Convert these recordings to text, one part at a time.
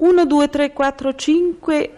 1, 2, 3, 4, 5,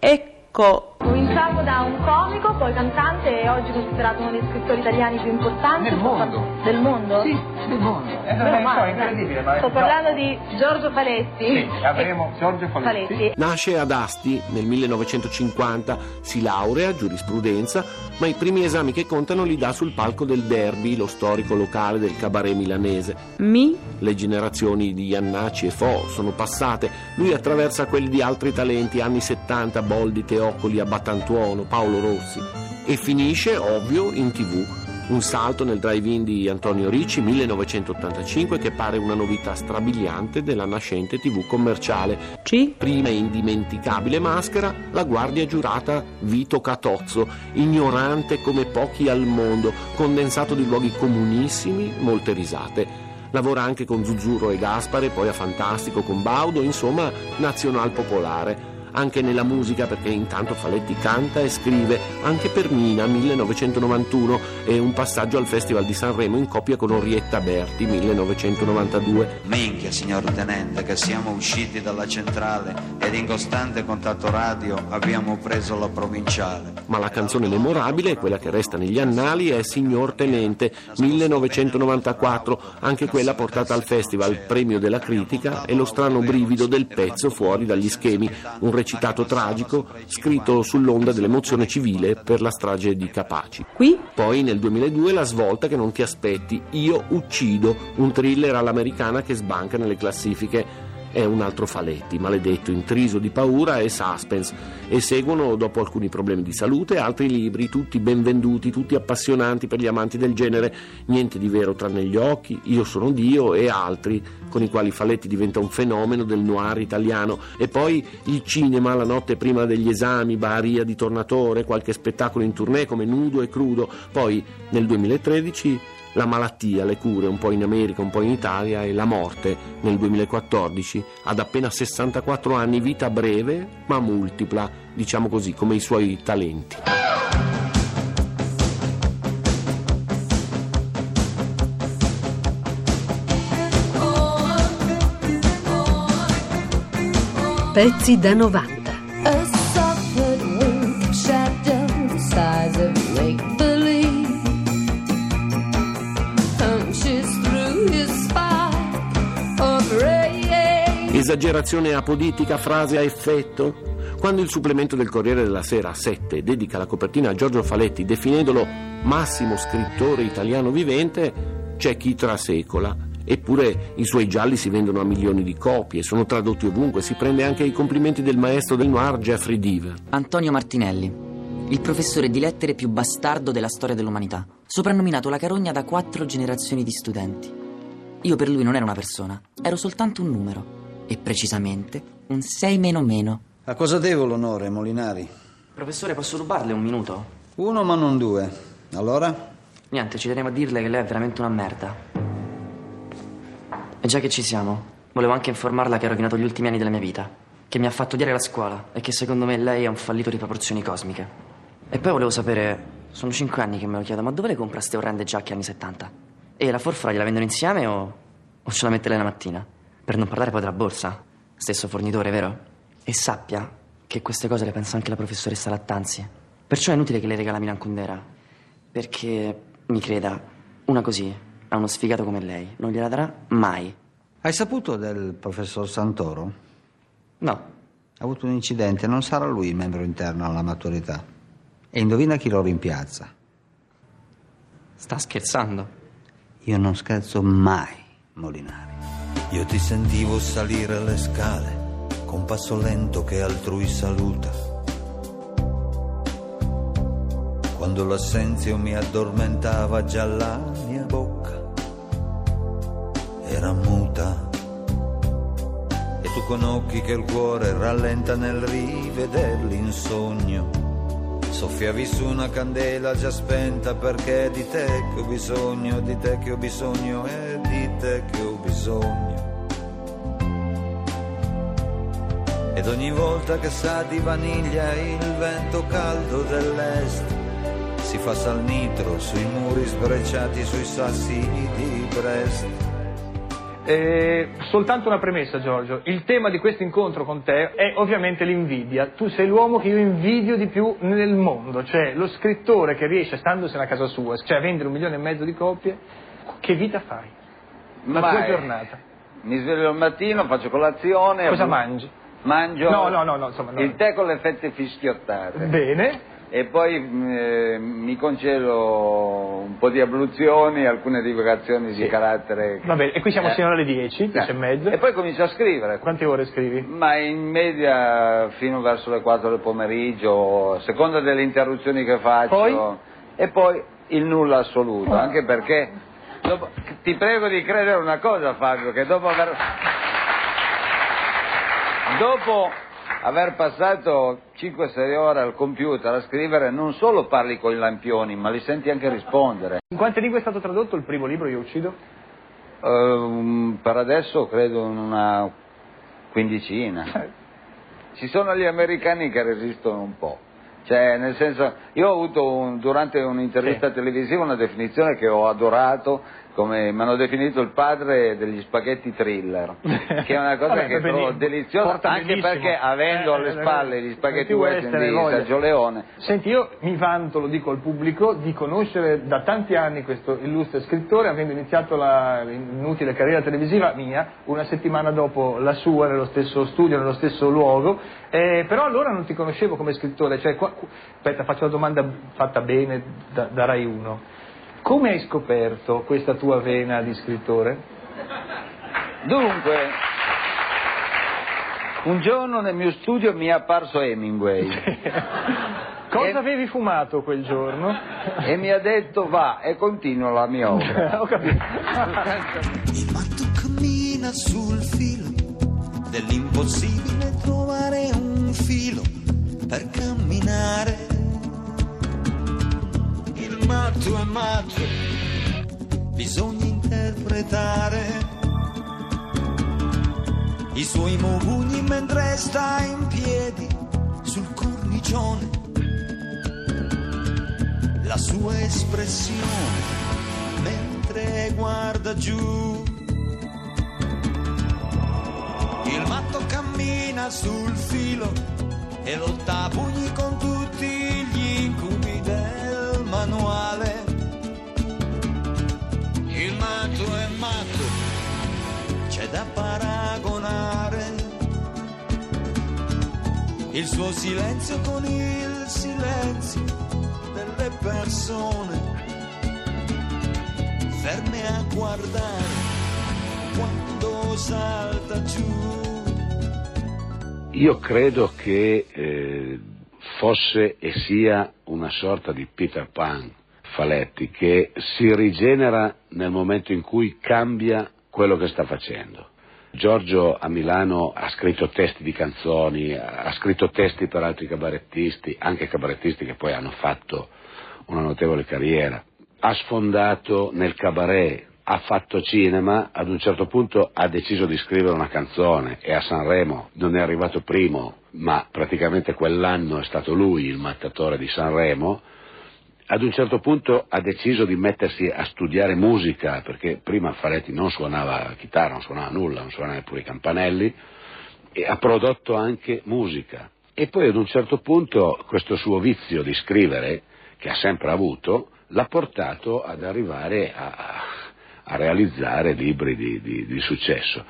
ecco. Cominciamo da un comico, poi cantante e oggi considerato uno dei scrittori italiani più importanti. Nel mondo. Del mondo? Sì, del mondo. Eh, eh, so, è incredibile, ma Sto no. parlando di Giorgio Faletti. Sì, avremo Giorgio Faletti. Nasce ad Asti nel 1950, si laurea giurisprudenza, ma i primi esami che contano li dà sul palco del Derby, lo storico locale del cabaret milanese. Mi, Le generazioni di Iannacci e Fo sono passate, lui attraversa quelli di altri talenti, anni 70, Boldi, Teoccoli, Abbattantuono, Paolo Rossi, e finisce, ovvio, in tv. Un salto nel drive-in di Antonio Ricci 1985 che pare una novità strabiliante della nascente tv commerciale. C, Prima indimenticabile maschera, la guardia giurata Vito Catozzo, ignorante come pochi al mondo, condensato di luoghi comunissimi, molte risate. Lavora anche con Zuzzurro e Gaspare, poi a Fantastico con Baudo, insomma, nazional popolare. Anche nella musica, perché intanto Faletti canta e scrive, anche per Mina 1991 e un passaggio al Festival di Sanremo in coppia con Orietta Berti 1992. Minchia, signor tenente, che siamo usciti dalla centrale ed in costante contatto radio abbiamo preso la provinciale. Ma la canzone memorabile, quella che resta negli annali, è Signor Tenente 1994, anche quella portata al festival, premio della critica e lo strano brivido del pezzo fuori dagli schemi, un recitato tragico scritto sull'onda dell'emozione civile per la strage di Capaci. qui, Poi nel 2002 la svolta che non ti aspetti, Io uccido, un thriller all'americana che sbanca nelle classifiche. È un altro Faletti, maledetto, intriso di paura e suspense. E seguono, dopo alcuni problemi di salute, altri libri, tutti ben venduti, tutti appassionanti per gli amanti del genere. Niente di vero tranne gli occhi, Io sono Dio e altri, con i quali Faletti diventa un fenomeno del noir italiano. E poi il cinema, la notte prima degli esami, Baria di Tornatore, qualche spettacolo in tournée come Nudo e Crudo. Poi nel 2013 la malattia, le cure, un po' in America, un po' in Italia e la morte nel 2014, ad appena 64 anni, vita breve ma multipla, diciamo così, come i suoi talenti. Pezzi da 90. Esagerazione apoditica, frase a effetto? Quando il supplemento del Corriere della Sera 7 dedica la copertina a Giorgio Faletti definendolo massimo scrittore italiano vivente, c'è chi trasecola. Eppure i suoi gialli si vendono a milioni di copie, sono tradotti ovunque, si prende anche i complimenti del maestro del noir Jeffrey Deaver. Antonio Martinelli, il professore di lettere più bastardo della storia dell'umanità, soprannominato la carogna da quattro generazioni di studenti. Io per lui non ero una persona, ero soltanto un numero, e precisamente un 6 meno meno. A cosa devo l'onore, Molinari? Professore, posso rubarle un minuto? Uno ma non due. Allora? Niente, ci tenevo a dirle che lei è veramente una merda. E già che ci siamo, volevo anche informarla che ha rovinato gli ultimi anni della mia vita, che mi ha fatto odiare la scuola e che secondo me lei è un fallito di proporzioni cosmiche. E poi volevo sapere, sono cinque anni che me lo chiedo, ma dove le compra ste orrende giacche anni 70? E la forfora gliela vendono insieme o, o ce la mette lei la mattina? Per non parlare poi della borsa. Stesso fornitore, vero? E sappia che queste cose le pensa anche la professoressa Lattanzi. Perciò è inutile che le regala Milan Kundera. Perché, mi creda, una così, a uno sfigato come lei, non gliela darà mai. Hai saputo del professor Santoro? No. Ha avuto un incidente, non sarà lui membro interno alla maturità. E indovina chi lo rimpiazza? Sta scherzando. Io non scherzo mai, Molinari. Io ti sentivo salire le scale con passo lento che altrui saluta. Quando l'assenzio mi addormentava già la mia bocca era muta. E tu con occhi che il cuore rallenta nel rivederli in sogno. Soffiavi su una candela già spenta perché di te che ho bisogno, di te che ho bisogno e di te che ho bisogno. Ed ogni volta che sa di vaniglia il vento caldo dell'est si fa salnitro sui muri sbrecciati sui sassi di Brest. Eh, soltanto una premessa, Giorgio. Il tema di questo incontro con te è ovviamente l'invidia. Tu sei l'uomo che io invidio di più nel mondo, cioè lo scrittore che riesce, standosene a casa sua, cioè a vendere un milione e mezzo di copie, che vita fai? La Ma tua è- giornata. Mi sveglio al mattino, faccio colazione. Cosa mangi? Mangio No, no, no, no, insomma, il tè con le fette fischiottate. Bene. E poi eh, mi concedo un po' di abluzioni, alcune divagazioni di carattere. Va bene, e qui siamo Eh. fino alle 10, 10 e mezza. E poi comincio a scrivere. Quante ore scrivi? Ma in media fino verso le 4 del pomeriggio, a seconda delle interruzioni che faccio. Poi? E poi il nulla assoluto, anche perché dopo- ti prego di credere una cosa Fabio, che dopo aver dopo aver passato 5-6 ore al computer a scrivere non solo parli con i lampioni, ma li senti anche rispondere. In quante lingue è stato tradotto il primo libro Io uccido? Ehm, per adesso credo in una quindicina. Ci sono gli americani che resistono un po'. Cioè, nel senso, io ho avuto un- durante un'intervista televisiva una definizione che ho adorato, come mi hanno definito il padre degli spaghetti thriller, che è una cosa Vabbè, che trovo deliziosa, anche benissimo. perché avendo Eh, alle eh, spalle gli spaghetti western di voglia. Sergio Leone, Senti, io mi vanto, lo dico al pubblico, di conoscere da tanti anni questo illustre scrittore, avendo iniziato la inutile carriera televisiva mia, una settimana dopo la sua, nello stesso studio, nello stesso luogo, eh, però allora non ti conoscevo come scrittore, cioè, qua- qu- aspetta, faccio una domanda fatta bene da, da Rai 1. Come hai scoperto questa tua vena di scrittore? Dunque, un giorno nel mio studio mi è apparso Hemingway Cosa avevi fumato quel giorno? e mi ha detto va e continuo la mia opera. Ho capito. cammina sul filo dell'impossibile trovare un filo per camminare. Matto è matto, bisogna interpretare i suoi mugugni mentre sta in piedi sul cornicione. La sua espressione mentre guarda giù. Il matto cammina sul filo e lotta a pugni con tutti gli incubi del manuale. Il matto è matto, c'è da paragonare. Il suo silenzio con il silenzio delle persone ferme a guardare quando salta giù. Io credo che eh, fosse e sia una sorta di Peter Pan Faletti che si rigenera nel momento in cui cambia quello che sta facendo. Giorgio a Milano ha scritto testi di canzoni, ha scritto testi per altri cabarettisti, anche cabarettisti che poi hanno fatto una notevole carriera. Ha sfondato nel cabaret, ha fatto cinema, ad un certo punto ha deciso di scrivere una canzone e a Sanremo non è arrivato primo, ma praticamente quell'anno è stato lui il mattatore di Sanremo. Ad un certo punto ha deciso di mettersi a studiare musica, perché prima Faletti non suonava chitarra, non suonava nulla, non suonava neppure i campanelli, e ha prodotto anche musica. E poi ad un certo punto questo suo vizio di scrivere, che ha sempre avuto, l'ha portato ad arrivare a, a realizzare libri di, di- di successo.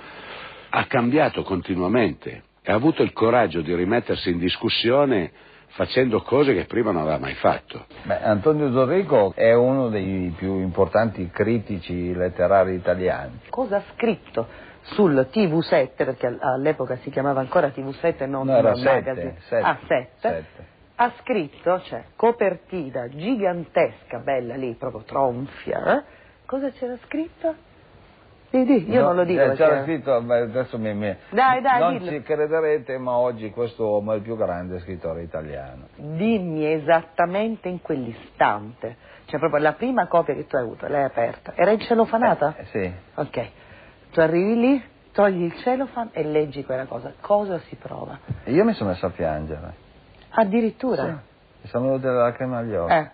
Ha cambiato continuamente e ha avuto il coraggio di rimettersi in discussione facendo cose che prima non aveva mai fatto. Beh, Antonio Zorrico è uno dei più importanti critici letterari italiani. Cosa ha scritto sul TV7, perché all- all'epoca si chiamava ancora TV7 e non No, era magazine. sette, ah, 7. sette. Ha scritto, cioè, copertina gigantesca, bella lì, proprio tronfia. Cosa c'era scritto? Di, di, io No, non lo dico. eh, C'era scritto, beh, adesso mi, mi- Dai, dai, non dillo. ci crederete, ma oggi questo uomo è il più grande scrittore italiano. Dimmi esattamente in quell'istante, cioè proprio la prima copia che tu hai avuto, l'hai aperta, era in celofanata? Eh, sì. Ok, tu arrivi lì, togli il celofan e leggi quella cosa, cosa si prova? Io mi sono messo a piangere. Addirittura? Mi sono venute le lacrime agli occhi. Eh.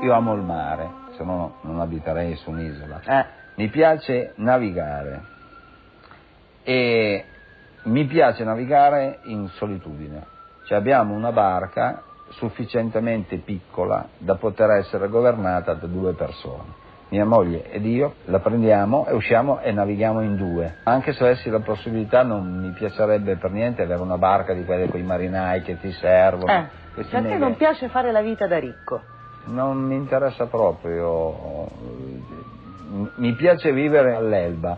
Io amo il mare, se no non abiterei su un'isola. Eh. mi piace navigare e mi piace navigare in solitudine. Cioè abbiamo una barca sufficientemente piccola da poter essere governata da due persone. Mia moglie ed io la prendiamo e usciamo e navighiamo in due. Anche se avessi la possibilità non mi piacerebbe per niente avere una barca di quelle con i marinai che ti servono. Eh, a te non piace fare la vita da ricco. Non mi interessa proprio. Mi piace vivere all'Elba.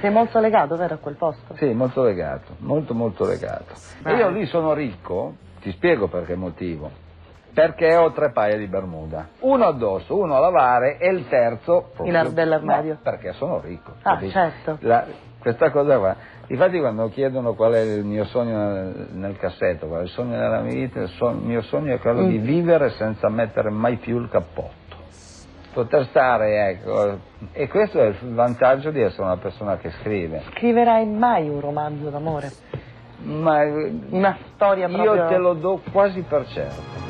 Sei molto legato, vero, a quel posto? Sì, molto legato, molto molto legato. E Ah. io lì sono ricco, ti spiego per che motivo. Perché ho tre paia di Bermuda. Uno addosso, uno a lavare e il terzo... In ar- dell'armadio. No, perché sono ricco. Ah, certo. La- questa cosa qua. Infatti quando chiedono qual è il mio sogno nel, cassetto, qual è il sogno della mia vita, il, so- il mio sogno è quello Mm. di vivere senza mettere mai più il cappotto. Poter stare, ecco, e questo è il vantaggio di essere una persona che scrive. Scriverai mai un romanzo d'amore? Ma Una storia proprio... io te lo do quasi per certo.